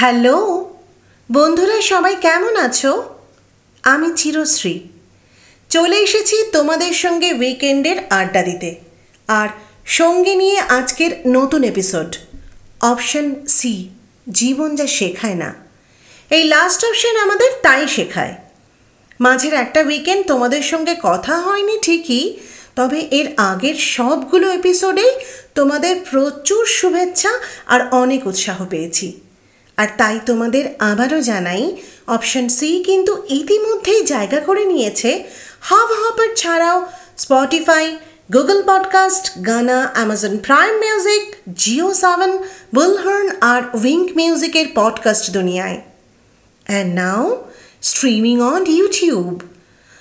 Hello, বন্ধুরা সবাই কেমন আছো? আমি চিরশ্রী। চলে এসেছি তোমাদের সঙ্গে উইকেন্ডের আড্ডা দিতে। আর সঙ্গে নিয়ে আজকের নতুন এপিসোড অপশন সি জীবন যা শেখায় না। এই লাস্ট অপশন আমাদের তাই শেখায়। মাঝের একটা উইকেন্ড তোমাদের সঙ্গে কথা হয়নি ঠিকই, তবে এর আগের সবগুলো এপিসোডেই তোমাদের প্রচুর শুভেচ্ছা আর অনেক উৎসাহ পেয়েছি। আর তাই তোমাদের আবারও জানাই অপশন সি কিন্তু ইতিমধ্যেই জায়গা করে নিয়েছে। হাব হপার ছাড়াও Spotify Google podcast Gaana Amazon Prime music JioSaavn Bullhorn আর উইঙ্ক মিউজিকের পডকাস্ট দুনিয়ায়। And now streaming on YouTube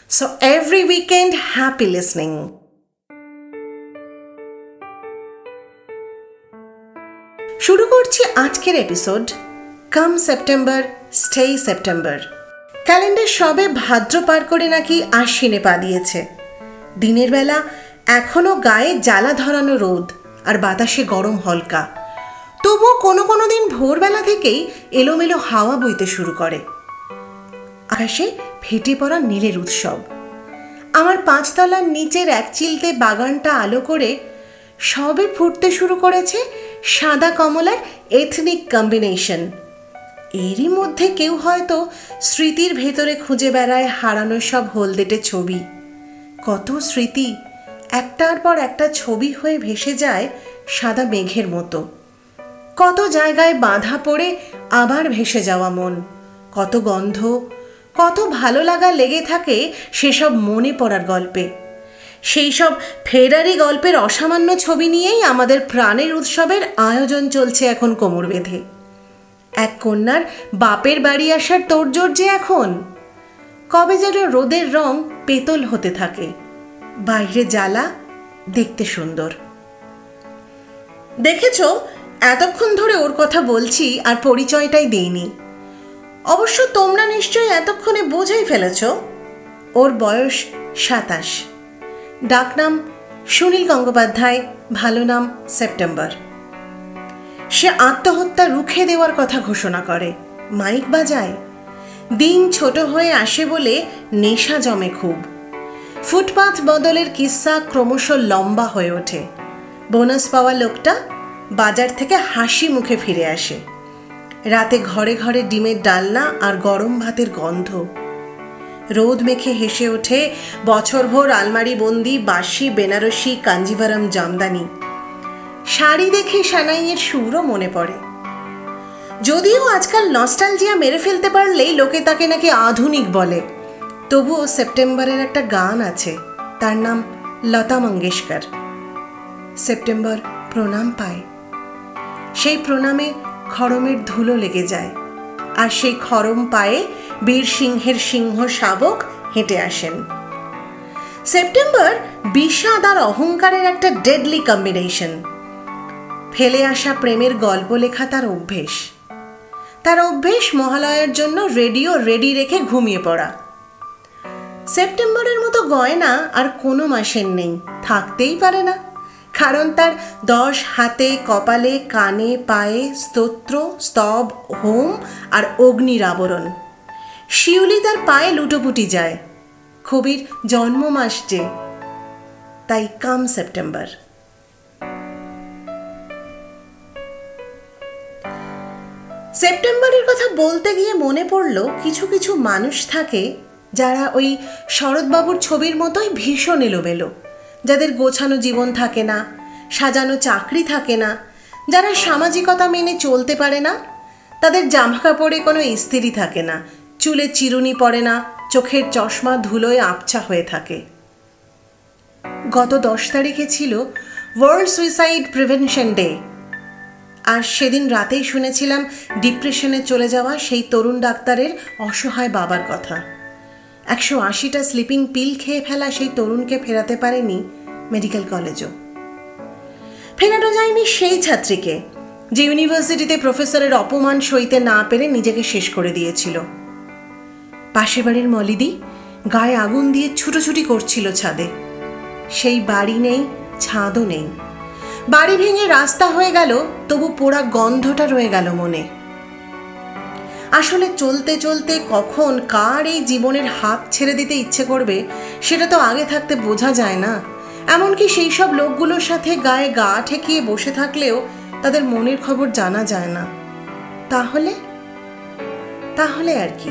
so every weekend happy listening. শুরু করছি আজকের episode come September stay September calendar সবে ভাদ্র পার করে নাকি আশ্বিনে পা দিয়েছে। দিনের বেলা এখনও গায়ে জ্বালা ধরানো রোদ আর বাতাসে গরম হলকা। তবুও কোনো কোনো দিন ভোরবেলা থেকেই এলোমেলো হাওয়া বইতে শুরু করে। আকাশে ফেটে পড়া নীলের উৎসব। আমার পাঁচতলার নিচের এক চিলতে বাগানটা আলো করে সবে ফুটতে শুরু করেছে সাদা কমলার এথনিক কম্বিনেশন এরই মধ্যে কেউ হয়তো স্মৃতির ভেতরে খুঁজে বেড়ায় হারানো সব হলদেটে ছবি। কত স্মৃতি, একটার পর একটা ছবি হয়ে ভেসে যায় সাদা মেঘের মতো। কত জায়গায় বাঁধা পড়ে আবার ভেসে যাওয়া মন। কত গন্ধ, কত ভালো লাগা লেগে থাকে সেসব মনে পড়ার গল্পে। সেই সব ফেরারি গল্পের অসামান্য ছবি নিয়েই আমাদের প্রাণের উৎসবের আয়োজন চলছে এখন কোমর বেঁধে এক কন্যার বাপের বাড়ি আসার তোড়জোড় যে এখন? কবে যেন রোদের রং পেতল হতে থাকে। বাইরে জ্বালা, দেখতে সুন্দর। দেখেছ, এতক্ষণ ধরে ওর কথা বলছি আর পরিচয়টাই দেইনি। অবশ্য তোমরা নিশ্চয়ই এতক্ষণে বোঝাই ফেলেছ। ওর বয়স সাতাশ। ডাকনাম সুনীল গঙ্গোপাধ্যায়, ভালো নাম সেপ্টেম্বর। সে আত্মহত্যা রুখে দেওয়ার কথা ঘোষণা করে। মাইক বাজায়। দিন ছোট হয়ে আসে বলে নেশা জমে খুব। ফুটপাথ বদলের কিস্সা ক্রমশ লম্বা হয়ে ওঠে। বোনাস পাওয়া লোকটা বাজার থেকে হাসি মুখে ফিরে আসে। রাতে ঘরে ঘরে ডিমের ডালনা আর গরম ভাতের গন্ধ। রোদ মেখে হেসে ওঠে বছরভর আলমারি বন্দি বাসি, বেনারসি কাঞ্জিভারাম জামদানি। শাড়ি দেখে সানাইয়ের সুরও মনে পড়ে। যদিও আজকাল নস্টালজিয়া মেরে ফেলতে পারলেই লোকে তাকে নাকি আধুনিক বলে। তবুও সেপ্টেম্বরের একটা গান আছে, তার নাম লতা মঙ্গেশকর। সেপ্টেম্বর প্রণাম পায়। সেই প্রণামে খরমের ধুলো লেগে যায়, আর সেই খরম পায়ে বীর সিংহের সিংহ শাবক হেঁটে আসেন। সেপ্টেম্বর বিষাদ আর অহংকারের একটা ডেডলি কম্বিনেশন ফেলে আসা প্রেমের গল্প লেখা তার অভ্যেস। তার অভ্যেস মহালয়ার জন্য রেডিও রেডি রেখে ঘুমিয়ে পড়া। সেপ্টেম্বরের মতো গয়না আর কোনো মাসের নেই, থাকতেই পারে না। কারণ তার দশ হাতে, কপালে, কানে, পায়ে স্তোত্র, স্তব, হোম আর অগ্নির আবরণ। শিউলি তার পায়ে লুটোপুটি যায়। কবির জন্ম মাস যে। তাই কাম সেপ্টেম্বর। সেপ্টেম্বরের কথা বলতে গিয়ে মনে পড়ল কিছু কিছু মানুষ থাকে যারা ওই শরৎবাবুর ছবির মতোই ভীষণ এলোমেলো। যাদের গোছানো জীবন থাকে না, সাজানো চাকরি থাকে না, যারা সামাজিকতা মেনে চলতে পারে না, তাদের জামা কাপড়ে কোনো ইস্তিরি থাকে না, চুলে চিরুনি পড়ে না, চোখের চশমা ধুলোয় আবছা হয়ে থাকে। গত দশ তারিখে ছিল ওয়ার্ল্ড সুইসাইড প্রিভেনশন ডে আর সেদিন রাতেই শুনেছিলাম ডিপ্রেশনে চলে যাওয়া সেই তরুণ ডাক্তারের অসহায় বাবার কথা। একশো আশিটা স্লিপিং পিল খেয়ে ফেলা সেই তরুণকে ফেরাতে পারেনি মেডিকেল কলেজও। ফেরানো যায়নি সেই ছাত্রীকে, যে ইউনিভার্সিটিতে প্রফেসরের অপমান সইতে না পেরে নিজেকে শেষ করে দিয়েছিল। পাশে বাড়ির মলিদি গায়ে আগুন দিয়ে ছুটোছুটি করছিল ছাদে। সেই বাড়ি নেই, ছাদও নেই। বাড়ি ভেঙে রাস্তা হয়ে গেল, তবু পোড়া গন্ধটা রয়ে গেল মনে। আসলে চলতে চলতে কখন কার এই জীবনের হাত ছেড়ে দিতে ইচ্ছে করবে, সেটা তো আগে থাকতে বোঝা যায় না। এমনকি সেই সব লোকগুলোর সাথে গায়ে গা ঠেকিয়ে বসে থাকলেও তাদের মনের খবর জানা যায় না। তাহলে? তাহলে আর কি?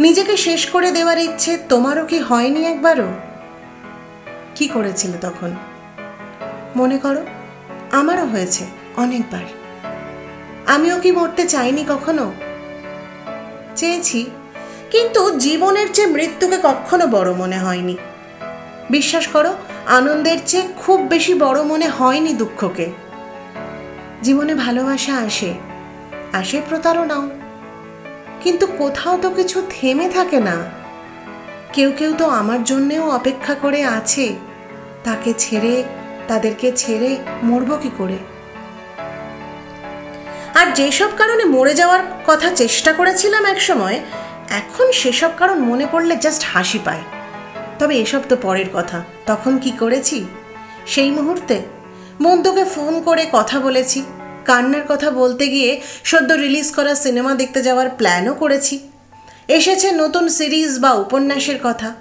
নিজেকে শেষ করে দেওয়ার ইচ্ছে তোমারও কি হয়নি একবারও? কি করেছিলে তখন? মনে করো। আমারও হয়েছে অনেকবার। আমিও কি মরতে চাইনি কখনো? চেয়েছি, কিন্তু জীবনের চেয়ে মৃত্যুকে কখনো বড় মনে হয়নি। বিশ্বাস করো, আনন্দের চেয়ে খুব বেশি বড় মনে হয়নি দুঃখকে। জীবনে ভালোবাসা আসে আসে প্রতারণাও। কিন্তু কোথাও তো কিছু থেমে থাকে না। কেউ কেউ তো আমার জন্যেও অপেক্ষা করে আছে, তাকে ছেড়ে তাদেরকে ছেড়ে মরব কি করে? আর যেসব কারণে মরে যাওয়ার কথা চেষ্টা করেছিলাম এক সময় এখন সেসব কারণ মনে পড়লে জাস্ট হাসি পায়। তবে এসব তো পরের কথা। তখন কি করেছি? সেই মুহূর্তে মন্তকে ফোন করে কথা বলেছি। কান্নার কথা বলতে গিয়ে সদ্য রিলিজ করা সিনেমা দেখতে যাওয়ার প্ল্যানও করেছি। এসেছে নতুন সিরিজ বা উপন্যাসের কথা।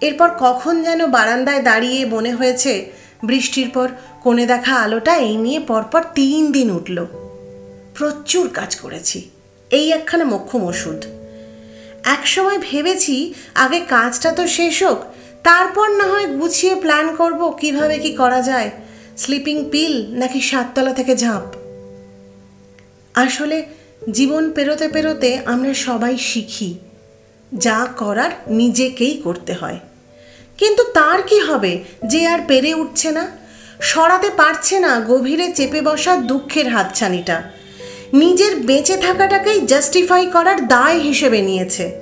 এরপর কখন যেন বারান্দায় দাঁড়িয়ে মনে হয়েছে বৃষ্টির পর কোণে দেখা আলোটা এই নিয়ে পরপর তিন দিন উঠল। প্রচুর কাজ করেছি। এই একখানা মক্ষম ওষুধ। একসময় ভেবেছি আগে কাজটা তো শেষ হোক, তারপর না হয় গুছিয়ে প্ল্যান করব কীভাবে কি করা যায়। স্লিপিং পিল নাকি সাততলা থেকে ঝাঁপ। আসলে জীবন পেরোতে পেরোতে আমরা সবাই শিখি, যা করার নিজেকেই করতে হয়। কিন্তু তার কি হবে? যে আর পেরে উঠছে না? সরাতে পারছে না গভীরে চেপে বসা দুঃখের হাতছানিটা। নিজের বেঁচে থাকাটাকেই জাস্টিফাই করার দায় হিসেবে নিয়েছে।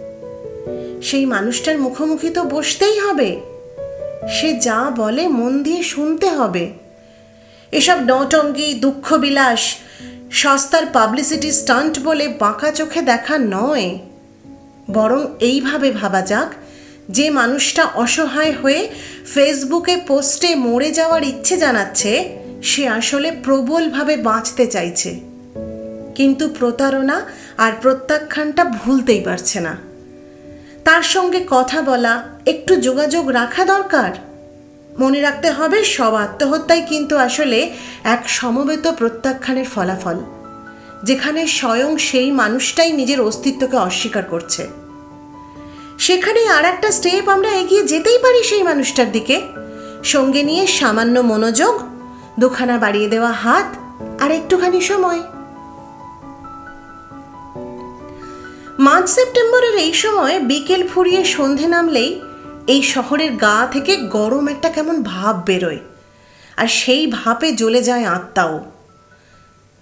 সেই মানুষটার মুখোমুখি তো বসতেই হবে। সে যা বলে মন দিয়ে শুনতে হবে। এসব নটঙ্গি দুঃখ বিলাস সস্তার পাবলিসিটি স্টান্ট বলে বাঁকা চোখে দেখা নয়। বরং এইভাবে ভাবা যাক যে মানুষটা অসহায় হয়ে ফেসবুকে পোস্টে মরে যাওয়ার ইচ্ছে জানাচ্ছে, সে আসলে প্রবলভাবে বাঁচতে চাইছে। কিন্তু প্রতারণা আর প্রত্যাখ্যানটা ভুলতেই পারছে না। তার সঙ্গে কথা বলা, একটু যোগাযোগ রাখা দরকার। মনে রাখতে হবে, সব আত্মহত্যাই কিন্তু আসলে এক সমবেত প্রত্যাখ্যানের ফলাফল, যেখানে স্বয়ং সেই মানুষটাই নিজের অস্তিত্বকে অস্বীকার করছে। সেখানে আর একটা স্টেপ আমরা এগিয়ে যেতেই পারি সেই মানুষটার দিকে। সঙ্গে নিয়ে সামান্য মনোযোগ, দুখানা বাড়িয়ে দেওয়া হাত আর একটুখানি সময়। মার্চ সেপ্টেম্বরের এই সময় বিকেল ফুরিয়ে সন্ধে নামলেই এই শহরের গা থেকে গরম একটা কেমন ভাব বেরোয়। আর সেই ভাপে জ্বলে যায় আত্মাও।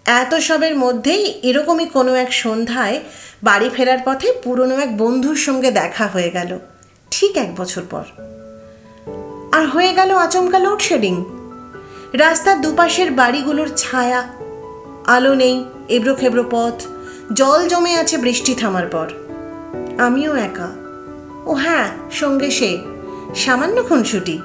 এত সবের মধ্যেই এরকমই কোনো এক সন্ধ্যায় বাড়ি ফেরার পথে পুরনো এক বন্ধুর সঙ্গে দেখা হয়ে গেল। ঠিক এক বছর পর। আর হয়ে গেল আচমকা লোডশেডিং। রাস্তার দুপাশের বাড়িগুলোর ছায়া, আলো নেই, এবড়ো খেবড়ো পথ, জল জমে আছে বৃষ্টি থামার পর। আমিও একা। ও হ্যাঁ সঙ্গে সে, সামান্য খুনসুটি।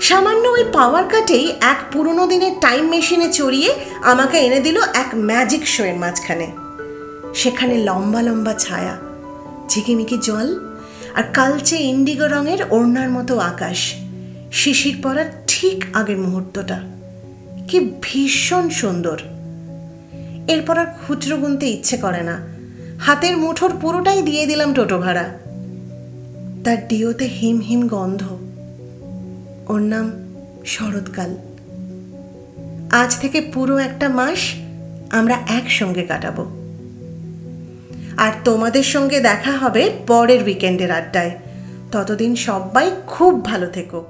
সামান্য ওই পাওয়ার কাটেই এক পুরনো দিনের টাইম মেশিনে চড়িয়ে আমাকে এনে দিল এক ম্যাজিক শোয়ের মাঝখানে। সেখানে লম্বা লম্বা ছায়া, ঝিকিমিকি জল আর কালচে ইন্ডিগো রঙের ওড়নার মতো আকাশ। শিশির পড়ার ঠিক আগের মুহূর্তটা। কি ভীষণ সুন্দর। এরপর আর খুচরো গুনতে ইচ্ছে করে না। হাতের মুঠোর পুরোটাই দিয়ে দিলাম টোটো ভাড়া। তার ডিওতে হিম হিম গন্ধ। ওর নাম শরৎকাল। আজ থেকে পুরো একটা মাস আমরা একসঙ্গে কাটাবো। আর তোমাদের সঙ্গে দেখা হবে পরের উইকেন্ডের আড্ডায়। ততদিন সবাই খুব ভালো থেকো।